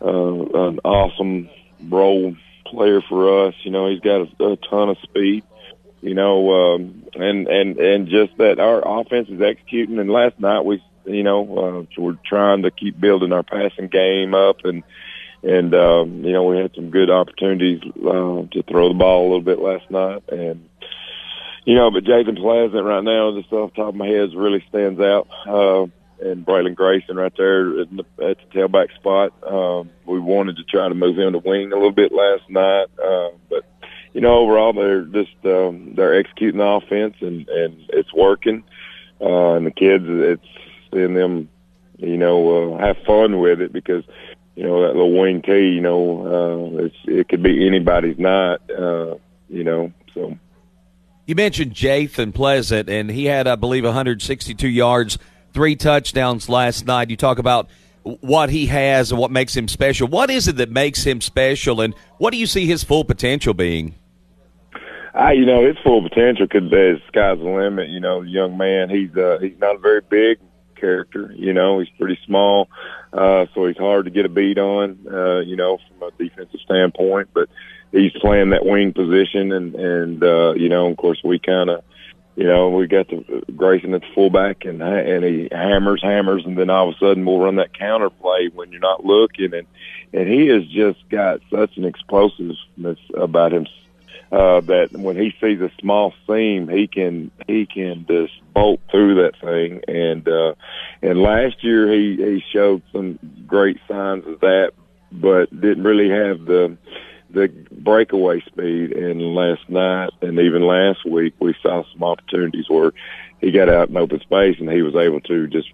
uh, an awesome role player for us. You know, he's got a, a ton of speed. You know, um, and and and just that our offense is executing. And last night we, you know, uh, we're trying to keep building our passing game up, and and um, you know we had some good opportunities uh, to throw the ball a little bit last night, and you know, but Jason Pleasant right now, just off the top of my head, really stands out. Uh, and Braylon Grayson right there at the, at the tailback spot. Um, we wanted to try to move him to wing a little bit last night, uh, but you know overall they're just um, they're executing the offense and and it's working. Uh, and the kids, it's seeing them, you know, uh, have fun with it because you know that little wing you know, uh, it's it could be anybody's night, uh, you know, so. You mentioned Jathan Pleasant, and he had, I believe, 162 yards three touchdowns last night. You talk about what he has and what makes him special. What is it that makes him special, and what do you see his full potential being? Uh, you know, his full potential could be sky's the limit. You know, young man, he's uh, he's not a very big character. You know, he's pretty small, uh, so he's hard to get a beat on. Uh, you know, from a defensive standpoint, but he's playing that wing position, and and uh, you know, of course, we kind of you know, we got the Grayson at the fullback and and he hammers, hammers, and then all of a sudden we'll run that counter play when you're not looking, and and he has just got such an explosiveness about him uh, that when he sees a small seam, he can he can just bolt through that thing, and uh, and last year he he showed some great signs of that, but didn't really have the the breakaway speed. And last night and even last week, we saw some opportunities where he got out in open space and he was able to just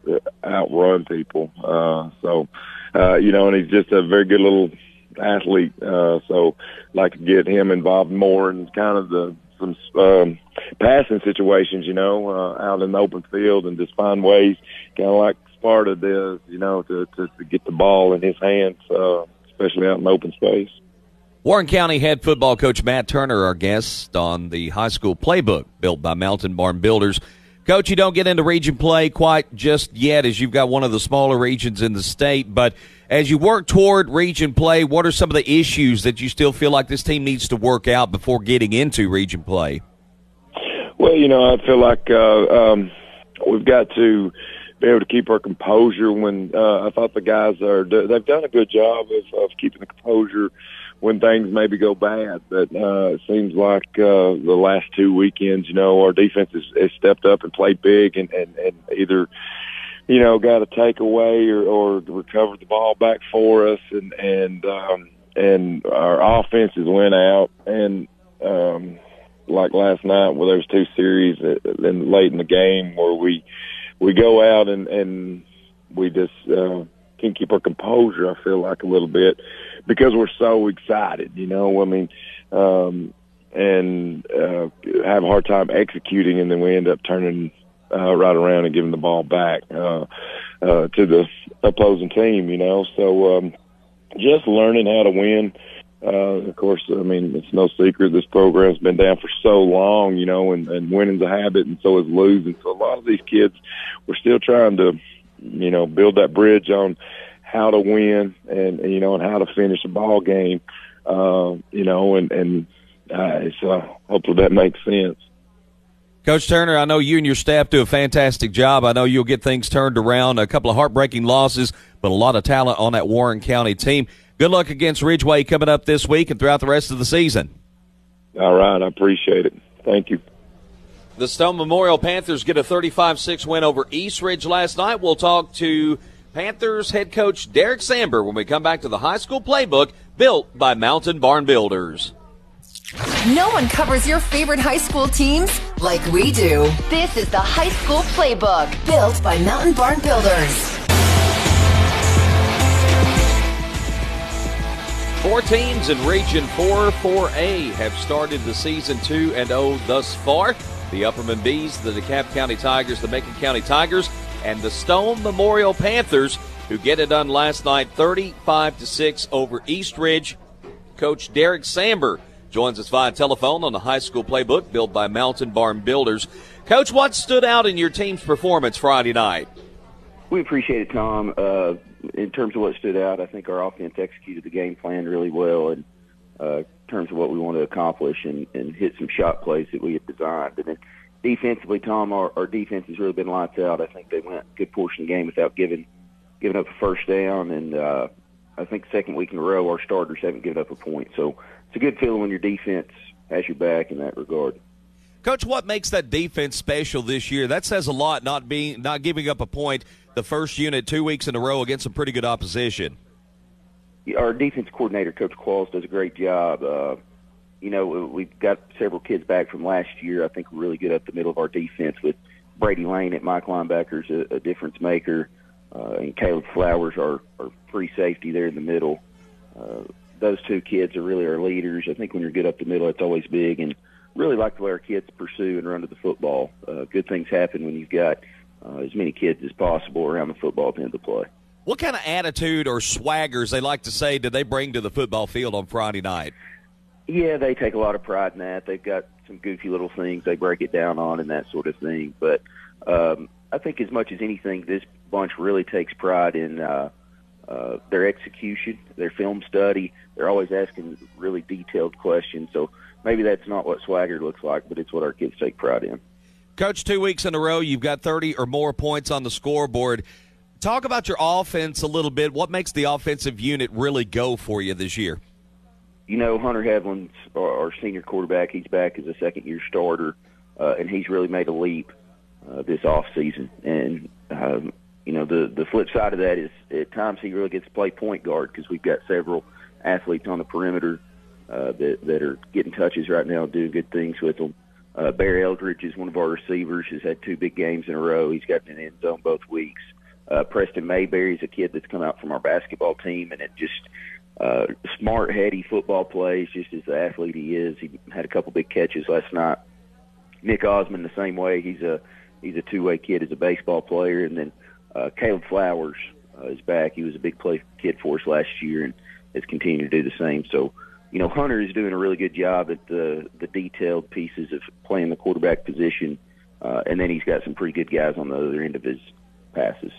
outrun people. Uh, so, uh, you know, and he's just a very good little athlete. Uh, so like to get him involved more in kind of the, some, um, passing situations, you know, uh, out in the open field and just find ways kind of like Sparta does, you know, to, to, to get the ball in his hands, uh, especially out in open space. Warren County head football coach Matt Turner, our guest on the high school playbook built by Mountain Barn Builders. Coach, you don't get into region play quite just yet as you've got one of the smaller regions in the state, but as you work toward region play, what are some of the issues that you still feel like this team needs to work out before getting into region play? Well, you know, I feel like uh, um, we've got to be able to keep our composure when uh, I thought the guys are they've done a good job of, of keeping the composure when things maybe go bad. But uh, it seems like uh, the last two weekends, you know, our defense has, has stepped up and played big, and, and, and either you know got a takeaway or, or recovered the ball back for us, and and um, and our offenses went out and. Um, like last night where there was two series then late in the game where we we go out and and we just uh can't keep our composure I feel like a little bit because we're so excited, you know. I mean, um, and uh, have a hard time executing, and then we end up turning uh, right around and giving the ball back uh, uh, to the opposing team, you know. So um, just learning how to win. Uh, of course, I mean, it's no secret this program's been down for so long, you know, and, and winning's a habit and so is losing. So a lot of these kids, we're still trying to, you know, build that bridge on how to win and, you know and how to finish a ball game. Uh, you know, and and uh, so hopefully that makes sense. Coach Turner, I know you and your staff do a fantastic job. I know you'll get things turned around. A couple of heartbreaking losses, but a lot of talent on that Warren County team. Good luck against Ridgeway coming up this week and throughout the rest of the season. All right, I appreciate it. Thank you. The Stone Memorial Panthers get a 35 6 win over East Ridge last night. We'll talk to Panthers head coach Derek Samber when we come back to the high school playbook built by Mountain Barn Builders. No one covers your favorite high school teams like we do. This is the High School Playbook, built by Mountain Barn Builders. Four teams in Region 4 4A have started the season 2 and 0 thus far. The Upperman Bees, the DeKalb County Tigers, the Macon County Tigers, and the Stone Memorial Panthers, who get it done last night 35 to 6 over East Ridge. Coach Derek Samber joins us via telephone on the high school playbook built by Mountain Barn Builders. Coach, what stood out in your team's performance Friday night? We appreciate it, Tom. Uh, in terms of what stood out, I think our offense executed the game plan really well, and uh, terms of what we want to accomplish, and, and hit some shot plays that we had designed. And then defensively, Tom, our, our defense has really been lights out. I think they went a good portion of the game without giving giving up a first down, and uh, I think second week in a row our starters haven't given up a point. So it's a good feeling when your defense has your back in that regard. Coach, what makes that defense special this year? That says a lot. Not being not giving up a point the first unit two weeks in a row against some pretty good opposition. Our defense coordinator, Coach Qualls, does a great job. Uh, you know, we've got several kids back from last year. I think we're really good up the middle of our defense with Brady Lane at Mike linebackers, a, a difference maker, uh, and Caleb Flowers, our, our free safety there in the middle. Uh, those two kids are really our leaders. I think when you're good up the middle, it's always big, and really like the way our kids pursue and run to the football. Uh, good things happen when you've got uh, as many kids as possible around the football to end the play. What kind of attitude or swaggers they like to say did they bring to the football field on Friday night? Yeah, they take a lot of pride in that. They've got some goofy little things they break it down on and that sort of thing. But um, I think as much as anything, this bunch really takes pride in uh, uh, their execution, their film study. They're always asking really detailed questions. So maybe that's not what swagger looks like, but it's what our kids take pride in. Coach, two weeks in a row, you've got 30 or more points on the scoreboard. Talk about your offense a little bit. What makes the offensive unit really go for you this year? You know, Hunter Hedlund's our, senior quarterback. He's back as a second year starter, uh, and he's really made a leap uh, this off season. And um, you know, the the flip side of that is at times he really gets to play point guard because we've got several athletes on the perimeter uh, that that are getting touches right now, doing good things with them. Uh, Barry Eldridge is one of our receivers. Has had two big games in a row. He's got an end zone both weeks. Uh, Preston Mayberry is a kid that's come out from our basketball team, and it just uh, smart, heady football plays, just as the athlete he is. He had a couple big catches last night. Nick Osmond the same way. He's a he's a two way kid as a baseball player, and then uh, Caleb Flowers uh, is back. He was a big play kid for us last year, and has continued to do the same. So, you know, Hunter is doing a really good job at the the detailed pieces of playing the quarterback position, uh, and then he's got some pretty good guys on the other end of his passes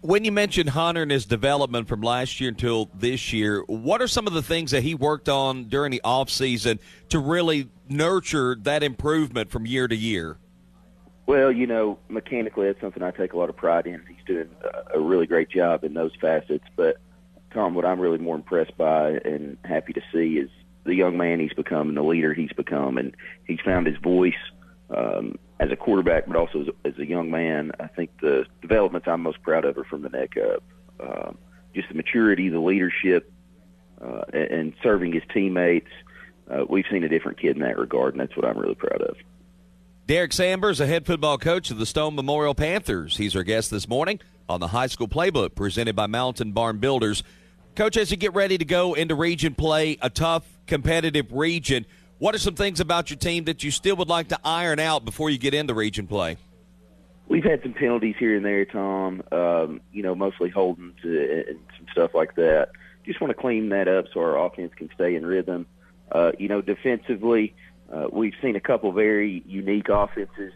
when you mentioned Hunter and his development from last year until this year, what are some of the things that he worked on during the off season to really nurture that improvement from year to year? Well, you know, mechanically, that's something I take a lot of pride in. He's doing a really great job in those facets. But Tom, what I'm really more impressed by and happy to see is the young man he's become and the leader he's become, and he's found his voice um, as a quarterback, but also as, as a young man. I think the developments I'm most proud of are from the neck up. Um, just the maturity, the leadership, uh, and, and serving his teammates. Uh, we've seen a different kid in that regard, and that's what I'm really proud of. Derek Sambers, a head football coach of the Stone Memorial Panthers. He's our guest this morning on the High School Playbook presented by Mountain Barn Builders. Coach, as you get ready to go into region play, a tough, competitive region, what are some things about your team that you still would like to iron out before you get into region play? We've had some penalties here and there, Tom. Um, you know, mostly holdings and some stuff like that. Just want to clean that up so our offense can stay in rhythm. Uh, you know, defensively, uh, we've seen a couple very unique offenses,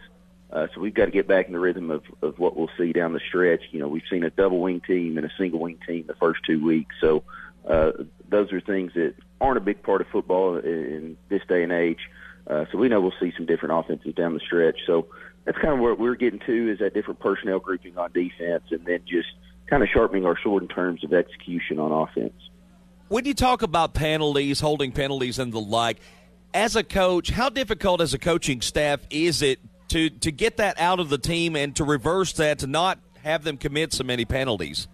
uh, so we've got to get back in the rhythm of, of what we'll see down the stretch. You know, we've seen a double wing team and a single wing team the first two weeks, so uh, those are things that aren't a big part of football in this day and age. Uh, so we know we'll see some different offenses down the stretch. So that's kind of what we're getting to is that different personnel grouping on defense, and then just kind of sharpening our sword in terms of execution on offense. When you talk about penalties, holding penalties, and the like, as a coach, how difficult as a coaching staff is it to to get that out of the team and to reverse that to not have them commit so many penalties?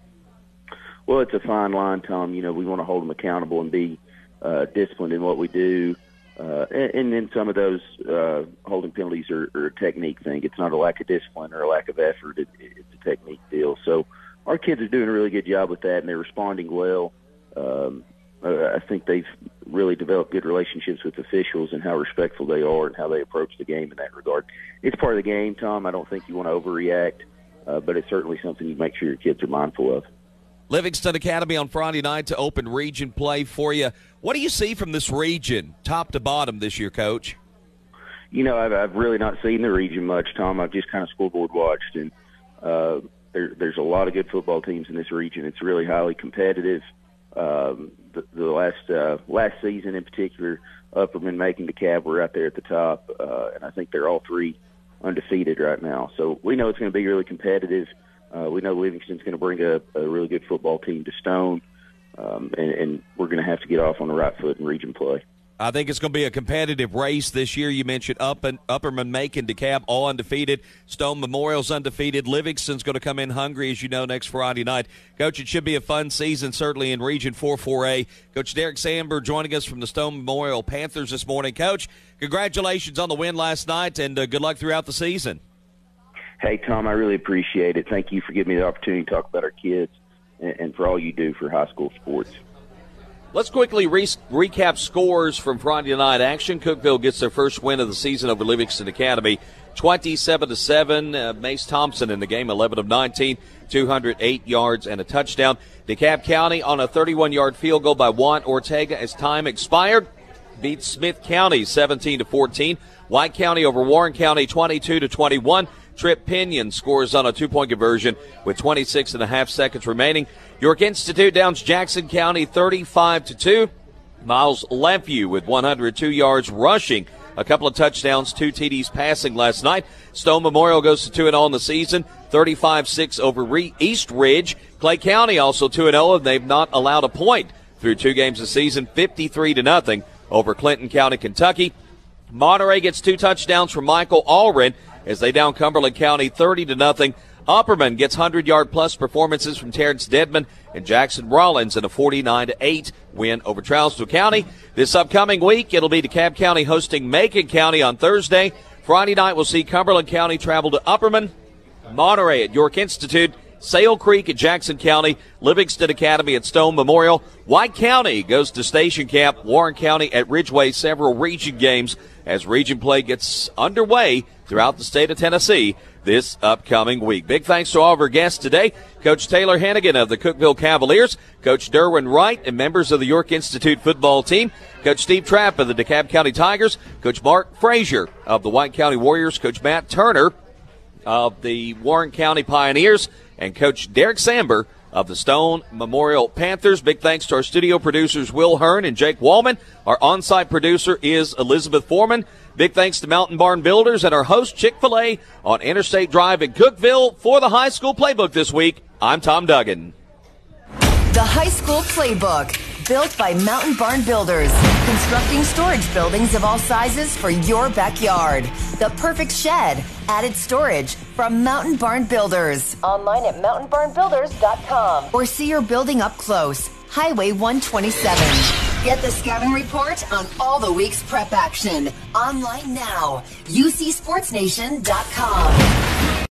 Well, it's a fine line, Tom. You know, we want to hold them accountable and be uh, disciplined in what we do. Uh, and, then some of those uh, holding penalties are, are a technique thing. It's not a lack of discipline or a lack of effort. It, it's a technique deal. So our kids are doing a really good job with that, and they're responding well. Um, I think they've really developed good relationships with officials and how respectful they are and how they approach the game in that regard. It's part of the game, Tom. I don't think you want to overreact, uh, but it's certainly something you make sure your kids are mindful of. Livingston Academy on Friday night to open region play for you. What do you see from this region, top to bottom, this year, Coach? You know, I've, I've really not seen the region much, Tom. I've just kind of scoreboard watched, and uh, there, there's a lot of good football teams in this region. It's really highly competitive. Um, the, the last uh, last season, in particular, Upperman, making Macon, DeKalb were out there at the top, uh, and I think they're all three undefeated right now. So we know it's going to be really competitive. We know Livingston's going to bring a, a really good football team to Stone, um, and, and we're going to have to get off on the right foot in region play. I think it's going to be a competitive race this year. You mentioned Up and Upperman, Macon, all undefeated. Stone Memorial's undefeated. Livingston's going to come in hungry, as you know, next Friday night. Coach, it should be a fun season, certainly in Region 4 4A. Coach Derek Samber joining us from the Stone Memorial Panthers this morning. Coach, congratulations on the win last night, and uh, good luck throughout the season. Hey, Tom, I really appreciate it. Thank you for giving me the opportunity to talk about our kids and, and for all you do for high school sports. Let's quickly re- recap scores from Friday night action. Cookeville gets their first win of the season over Livingston Academy, twenty-seven to seven. Uh, Mace Thompson in the game, eleven of nineteen, two hundred eight yards and a touchdown. DeKalb County on a thirty-one-yard field goal by Juan Ortega as time expired beats Smith County seventeen to fourteen. White County over Warren County twenty-two to twenty-one. Tripp Pinion scores on a two point conversion with 26 and a half seconds remaining. York Institute downs Jackson County 35 to 2. Miles Lefew with 102 yards rushing, a couple of touchdowns, two TDs passing last night. Stone Memorial goes to 2 0 in the season, 35 6 over East Ridge. Clay County also 2 0, and they've not allowed a point through two games this season, 53 to nothing over Clinton County, Kentucky. Monterey gets two touchdowns from Michael Allred as they down Cumberland County 30 to nothing. Upperman gets 100 yard plus performances from Terrence Dedman and Jackson Rollins in a 49 to 8 win over Trousdale County. This upcoming week, it'll be DeKalb County hosting Macon County on Thursday. Friday night, we'll see Cumberland County travel to Upperman, Monterey at York Institute, Sale Creek at Jackson County, Livingston Academy at Stone Memorial. White County goes to Station Camp, Warren County at Ridgeway, several region games as region play gets underway throughout the state of Tennessee this upcoming week. Big thanks to all of our guests today. Coach Taylor Hennigan of the Cookeville Cavaliers, Coach Derwin Wright and members of the York Institute football team, Coach Steve Trapp of the DeKalb County Tigers, Coach Mark Frasier of the White County Warriors, Coach Matt Turner of the Warren County Pioneers, and Coach Derek Samber of the Stone Memorial Panthers. Big thanks to our studio producers, Will Hearn and Jake Wallman. Our on site producer is Elizabeth Foreman. Big thanks to Mountain Barn Builders and our host, Chick fil A, on Interstate Drive in Cookeville for the high school playbook this week. I'm Tom Duggan. The High School Playbook, built by Mountain Barn Builders, constructing storage buildings of all sizes for your backyard. The perfect shed, added storage from Mountain Barn Builders. Online at mountainbarnbuilders.com or see your building up close. Highway 127. Get the scouting report on all the week's prep action. Online now. UCSportsNation.com.